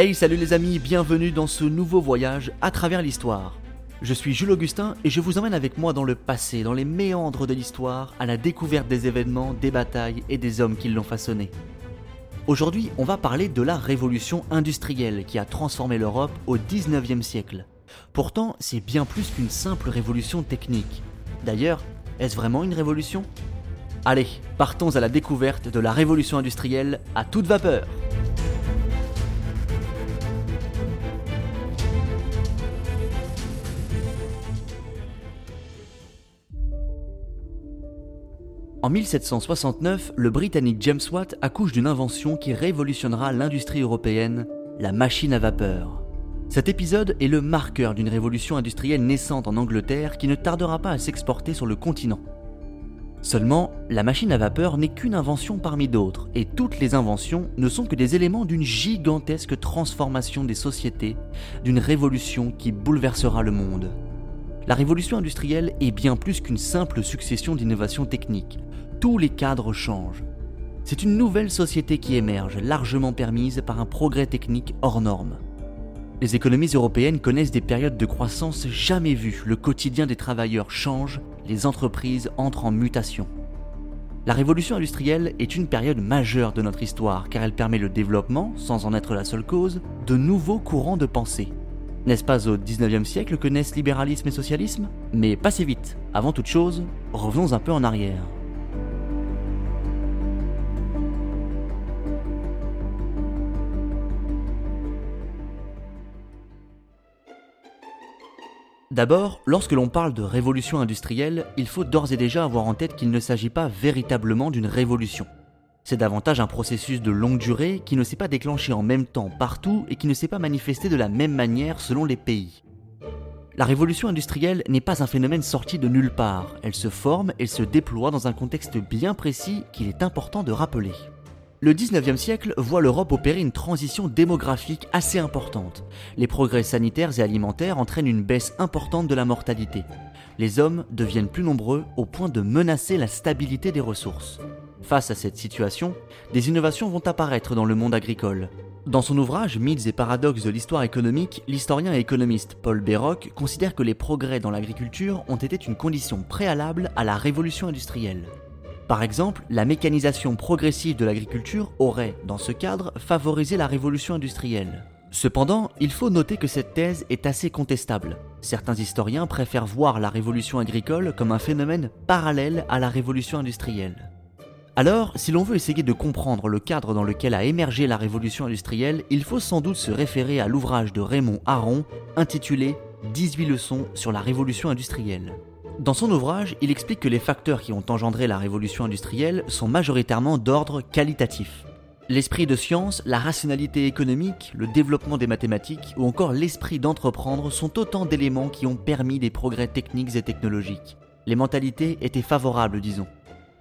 Hey salut les amis, bienvenue dans ce nouveau voyage à travers l'histoire. Je suis Jules Augustin et je vous emmène avec moi dans le passé, dans les méandres de l'histoire, à la découverte des événements, des batailles et des hommes qui l'ont façonné. Aujourd'hui, on va parler de la révolution industrielle qui a transformé l'Europe au 19e siècle. Pourtant, c'est bien plus qu'une simple révolution technique. D'ailleurs, est-ce vraiment une révolution? Allez, partons à la découverte de la révolution industrielle à toute vapeur. En 1769, le Britannique James Watt accouche d'une invention qui révolutionnera l'industrie européenne, la machine à vapeur. Cet épisode est le marqueur d'une révolution industrielle naissante en Angleterre qui ne tardera pas à s'exporter sur le continent. Seulement, la machine à vapeur n'est qu'une invention parmi d'autres, et toutes les inventions ne sont que des éléments d'une gigantesque transformation des sociétés, d'une révolution qui bouleversera le monde. La révolution industrielle est bien plus qu'une simple succession d'innovations techniques. Tous les cadres changent. C'est une nouvelle société qui émerge, largement permise par un progrès technique hors norme. Les économies européennes connaissent des périodes de croissance jamais vues, le quotidien des travailleurs change, les entreprises entrent en mutation. La révolution industrielle est une période majeure de notre histoire car elle permet le développement, sans en être la seule cause, de nouveaux courants de pensée. N'est-ce pas au 19e siècle que naissent libéralisme et socialisme? Mais passez vite, avant toute chose, revenons un peu en arrière. D'abord, lorsque l'on parle de révolution industrielle, il faut d'ores et déjà avoir en tête qu'il ne s'agit pas véritablement d'une révolution. C'est davantage un processus de longue durée qui ne s'est pas déclenché en même temps partout et qui ne s'est pas manifesté de la même manière selon les pays. La révolution industrielle n'est pas un phénomène sorti de nulle part, elle se forme et se déploie dans un contexte bien précis qu'il est important de rappeler. Le 19e siècle voit l'Europe opérer une transition démographique assez importante. Les progrès sanitaires et alimentaires entraînent une baisse importante de la mortalité. Les hommes deviennent plus nombreux au point de menacer la stabilité des ressources. Face à cette situation, des innovations vont apparaître dans le monde agricole. Dans son ouvrage Mythes et paradoxes de l'histoire économique, l'historien et économiste Paul Béroc considère que les progrès dans l'agriculture ont été une condition préalable à la révolution industrielle. Par exemple, la mécanisation progressive de l'agriculture aurait, dans ce cadre, favorisé la révolution industrielle. Cependant, il faut noter que cette thèse est assez contestable. Certains historiens préfèrent voir la révolution agricole comme un phénomène parallèle à la révolution industrielle. Alors, si l'on veut essayer de comprendre le cadre dans lequel a émergé la révolution industrielle, il faut sans doute se référer à l'ouvrage de Raymond Aron intitulé 18 leçons sur la révolution industrielle. Dans son ouvrage, il explique que les facteurs qui ont engendré la révolution industrielle sont majoritairement d'ordre qualitatif. L'esprit de science, la rationalité économique, le développement des mathématiques ou encore l'esprit d'entreprendre sont autant d'éléments qui ont permis des progrès techniques et technologiques. Les mentalités étaient favorables, disons.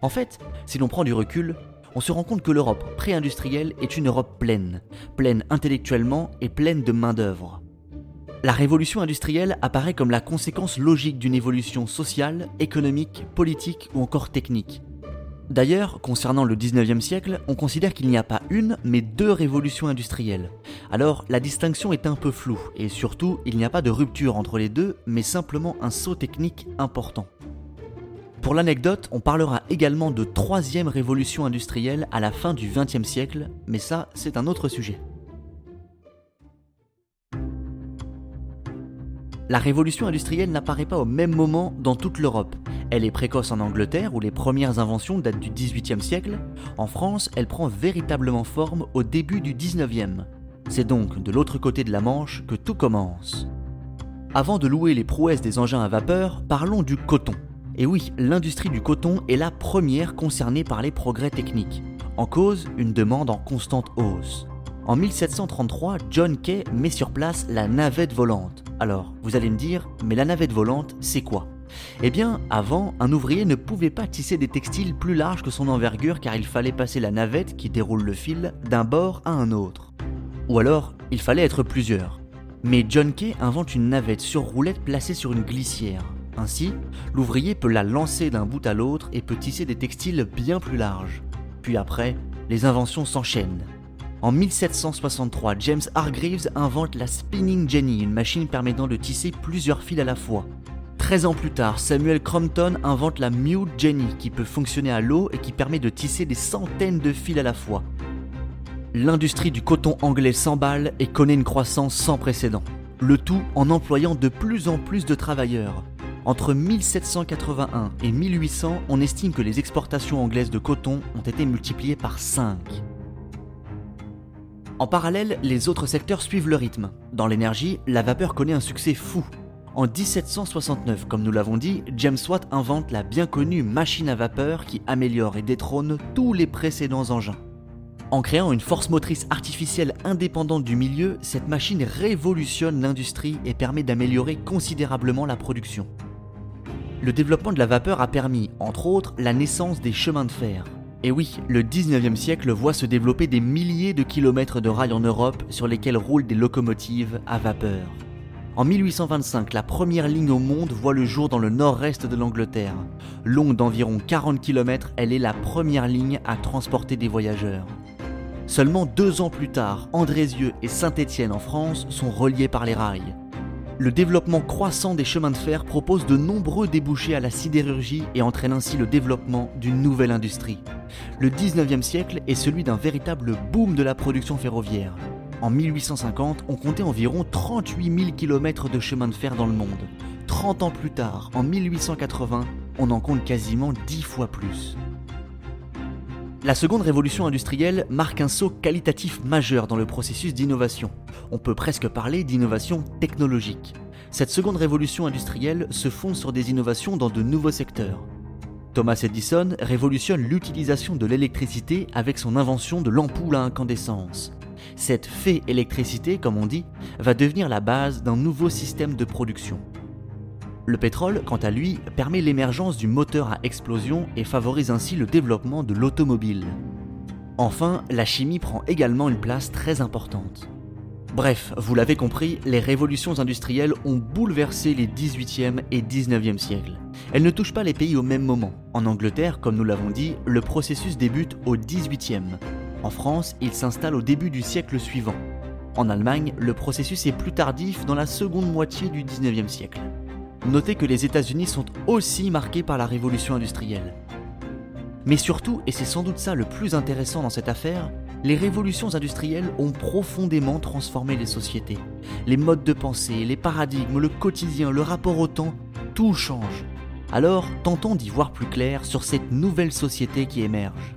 En fait, si l'on prend du recul, on se rend compte que l'Europe pré-industrielle est une Europe pleine, pleine intellectuellement et pleine de main-d'œuvre. La révolution industrielle apparaît comme la conséquence logique d'une évolution sociale, économique, politique ou encore technique. D'ailleurs, concernant le 19e siècle, on considère qu'il n'y a pas une, mais deux révolutions industrielles. Alors, la distinction est un peu floue, et surtout, il n'y a pas de rupture entre les deux, mais simplement un saut technique important. Pour l'anecdote, on parlera également de troisième révolution industrielle à la fin du XXe siècle, mais ça, c'est un autre sujet. La révolution industrielle n'apparaît pas au même moment dans toute l'Europe. Elle est précoce en Angleterre où les premières inventions datent du XVIIIe siècle. En France, elle prend véritablement forme au début du XIXe. C'est donc de l'autre côté de la Manche que tout commence. Avant de louer les prouesses des engins à vapeur, parlons du coton. Et oui, l'industrie du coton est la première concernée par les progrès techniques. En cause, une demande en constante hausse. En 1733, John Kay met sur place la navette volante. Alors, vous allez me dire, mais la navette volante, c'est quoi? Eh bien, avant, un ouvrier ne pouvait pas tisser des textiles plus larges que son envergure car il fallait passer la navette qui déroule le fil d'un bord à un autre. Ou alors, il fallait être plusieurs. Mais John Kay invente une navette sur roulette placée sur une glissière. Ainsi, l'ouvrier peut la lancer d'un bout à l'autre et peut tisser des textiles bien plus larges. Puis après, les inventions s'enchaînent. En 1763, James Hargreaves invente la Spinning Jenny, une machine permettant de tisser plusieurs fils à la fois. 13 ans plus tard, Samuel Crompton invente la Mute Jenny, qui peut fonctionner à l'eau et qui permet de tisser des centaines de fils à la fois. L'industrie du coton anglais s'emballe et connaît une croissance sans précédent. Le tout en employant de plus en plus de travailleurs. Entre 1781 et 1800, on estime que les exportations anglaises de coton ont été multipliées par 5. En parallèle, les autres secteurs suivent le rythme. Dans l'énergie, la vapeur connaît un succès fou. En 1769, comme nous l'avons dit, James Watt invente la bien connue machine à vapeur qui améliore et détrône tous les précédents engins. En créant une force motrice artificielle indépendante du milieu, cette machine révolutionne l'industrie et permet d'améliorer considérablement la production. Le développement de la vapeur a permis, entre autres, la naissance des chemins de fer. Et oui, le 19e siècle voit se développer des milliers de kilomètres de rails en Europe sur lesquels roulent des locomotives à vapeur. En 1825, la première ligne au monde voit le jour dans le nord-est de l'Angleterre. Longue d'environ 40 km, elle est la première ligne à transporter des voyageurs. Seulement deux ans plus tard, Andrézieux et Saint-Étienne en France sont reliés par les rails. Le développement croissant des chemins de fer propose de nombreux débouchés à la sidérurgie et entraîne ainsi le développement d'une nouvelle industrie. Le 19e siècle est celui d'un véritable boom de la production ferroviaire. En 1850, on comptait environ 38 000 km de chemin de fer dans le monde. 30 ans plus tard, en 1880, on en compte quasiment 10 fois plus. La seconde révolution industrielle marque un saut qualitatif majeur dans le processus d'innovation. On peut presque parler d'innovation technologique. Cette seconde révolution industrielle se fonde sur des innovations dans de nouveaux secteurs. Thomas Edison révolutionne l'utilisation de l'électricité avec son invention de l'ampoule à incandescence. Cette fée électricité, comme on dit, va devenir la base d'un nouveau système de production. Le pétrole, quant à lui, permet l'émergence du moteur à explosion et favorise ainsi le développement de l'automobile. Enfin, la chimie prend également une place très importante. Bref, vous l'avez compris, les révolutions industrielles ont bouleversé les 18e et 19e siècles. Elles ne touchent pas les pays au même moment. En Angleterre, comme nous l'avons dit, le processus débute au 18e. En France, il s'installe au début du siècle suivant. En Allemagne, le processus est plus tardif dans la seconde moitié du 19e siècle. Notez que les États-Unis sont aussi marqués par la révolution industrielle. Mais surtout, et c'est sans doute ça le plus intéressant dans cette affaire, les révolutions industrielles ont profondément transformé les sociétés. Les modes de pensée, les paradigmes, le quotidien, le rapport au temps, tout change. Alors, tentons d'y voir plus clair sur cette nouvelle société qui émerge.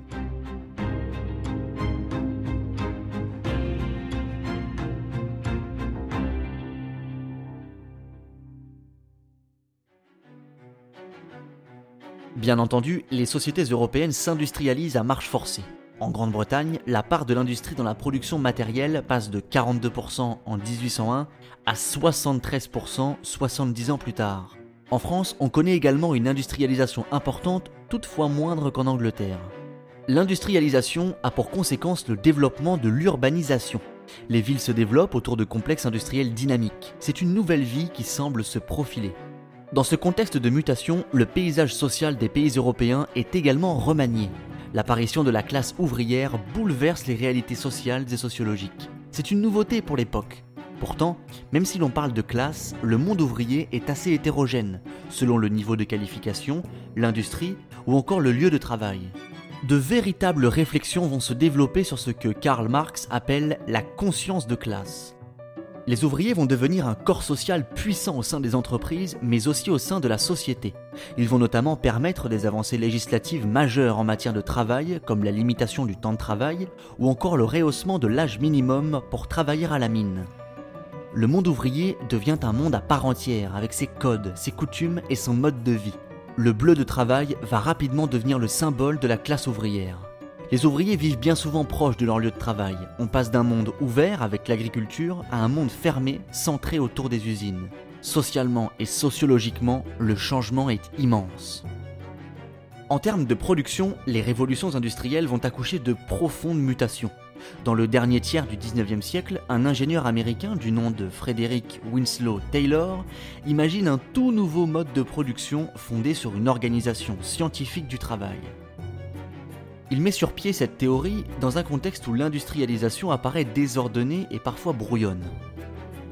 Bien entendu, les sociétés européennes s'industrialisent à marche forcée. En Grande-Bretagne, la part de l'industrie dans la production matérielle passe de 42% en 1801 à 73% 70 ans plus tard. En France, on connaît également une industrialisation importante, toutefois moindre qu'en Angleterre. L'industrialisation a pour conséquence le développement de l'urbanisation. Les villes se développent autour de complexes industriels dynamiques. C'est une nouvelle vie qui semble se profiler. Dans ce contexte de mutation, le paysage social des pays européens est également remanié. L'apparition de la classe ouvrière bouleverse les réalités sociales et sociologiques. C'est une nouveauté pour l'époque. Pourtant, même si l'on parle de classe, le monde ouvrier est assez hétérogène, selon le niveau de qualification, l'industrie ou encore le lieu de travail. De véritables réflexions vont se développer sur ce que Karl Marx appelle la conscience de classe. Les ouvriers vont devenir un corps social puissant au sein des entreprises, mais aussi au sein de la société. Ils vont notamment permettre des avancées législatives majeures en matière de travail, comme la limitation du temps de travail, ou encore le rehaussement de l'âge minimum pour travailler à la mine. Le monde ouvrier devient un monde à part entière, avec ses codes, ses coutumes et son mode de vie. Le bleu de travail va rapidement devenir le symbole de la classe ouvrière. Les ouvriers vivent bien souvent proches de leur lieu de travail. On passe d'un monde ouvert avec l'agriculture à un monde fermé, centré autour des usines. Socialement et sociologiquement, le changement est immense. En termes de production, les révolutions industrielles vont accoucher de profondes mutations. Dans le dernier tiers du 19e siècle, un ingénieur américain du nom de Frederick Winslow Taylor imagine un tout nouveau mode de production fondé sur une organisation scientifique du travail. Il met sur pied cette théorie dans un contexte où l'industrialisation apparaît désordonnée et parfois brouillonne.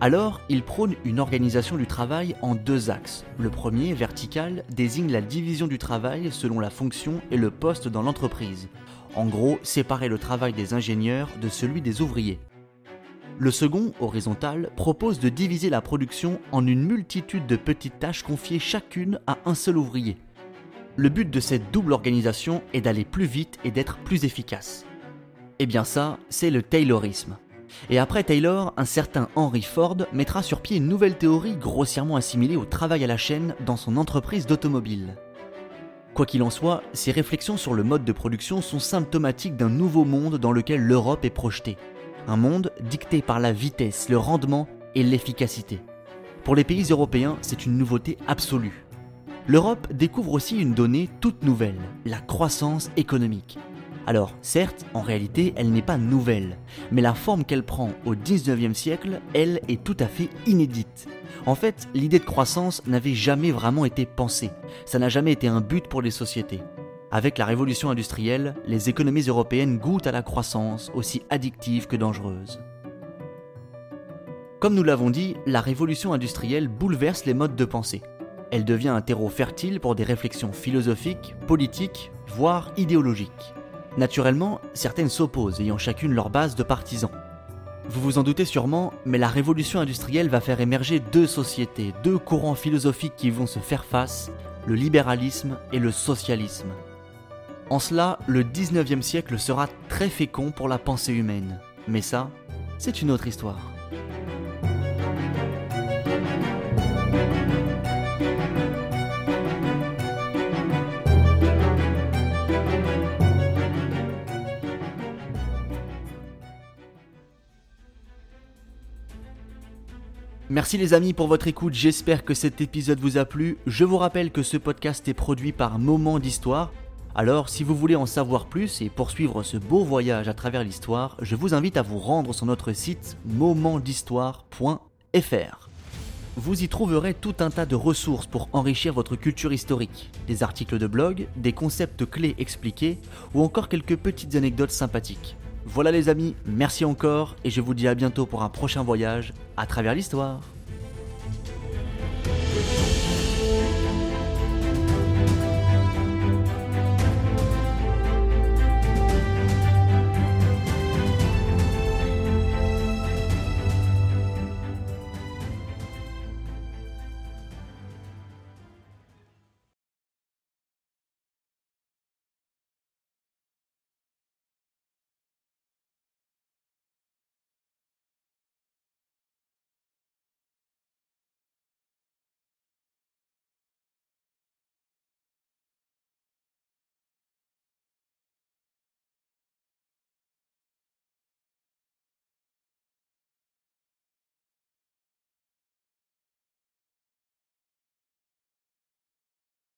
Alors, il prône une organisation du travail en deux axes. Le premier, vertical, désigne la division du travail selon la fonction et le poste dans l'entreprise. En gros, séparer le travail des ingénieurs de celui des ouvriers. Le second, horizontal, propose de diviser la production en une multitude de petites tâches confiées chacune à un seul ouvrier. Le but de cette double organisation est d'aller plus vite et d'être plus efficace. Eh bien ça, c'est le Taylorisme. Et après Taylor, un certain Henry Ford mettra sur pied une nouvelle théorie grossièrement assimilée au travail à la chaîne dans son entreprise d'automobile. Quoi qu'il en soit, ces réflexions sur le mode de production sont symptomatiques d'un nouveau monde dans lequel l'Europe est projetée. Un monde dicté par la vitesse, le rendement et l'efficacité. Pour les pays européens, c'est une nouveauté absolue. L'Europe découvre aussi une donnée toute nouvelle, la croissance économique. Alors, certes, en réalité, elle n'est pas nouvelle, mais la forme qu'elle prend au 19e siècle, elle, est tout à fait inédite. En fait, l'idée de croissance n'avait jamais vraiment été pensée. Ça n'a jamais été un but pour les sociétés. Avec la révolution industrielle, les économies européennes goûtent à la croissance, aussi addictive que dangereuse. Comme nous l'avons dit, la révolution industrielle bouleverse les modes de pensée. Elle devient un terreau fertile pour des réflexions philosophiques, politiques, voire idéologiques. Naturellement, certaines s'opposent, ayant chacune leur base de partisans. Vous vous en doutez sûrement, mais la révolution industrielle va faire émerger deux sociétés, deux courants philosophiques qui vont se faire face, le libéralisme et le socialisme. En cela, le 19e siècle sera très fécond pour la pensée humaine. Mais ça, c'est une autre histoire. Merci les amis pour votre écoute, j'espère que cet épisode vous a plu. Je vous rappelle que ce podcast est produit par Moment d'Histoire. Alors si vous voulez en savoir plus et poursuivre ce beau voyage à travers l'histoire, je vous invite à vous rendre sur notre site momentdhistoire.fr. Vous y trouverez tout un tas de ressources pour enrichir votre culture historique, des articles de blog, des concepts clés expliqués ou encore quelques petites anecdotes sympathiques. Voilà les amis, merci encore et je vous dis à bientôt pour un prochain voyage à travers l'histoire.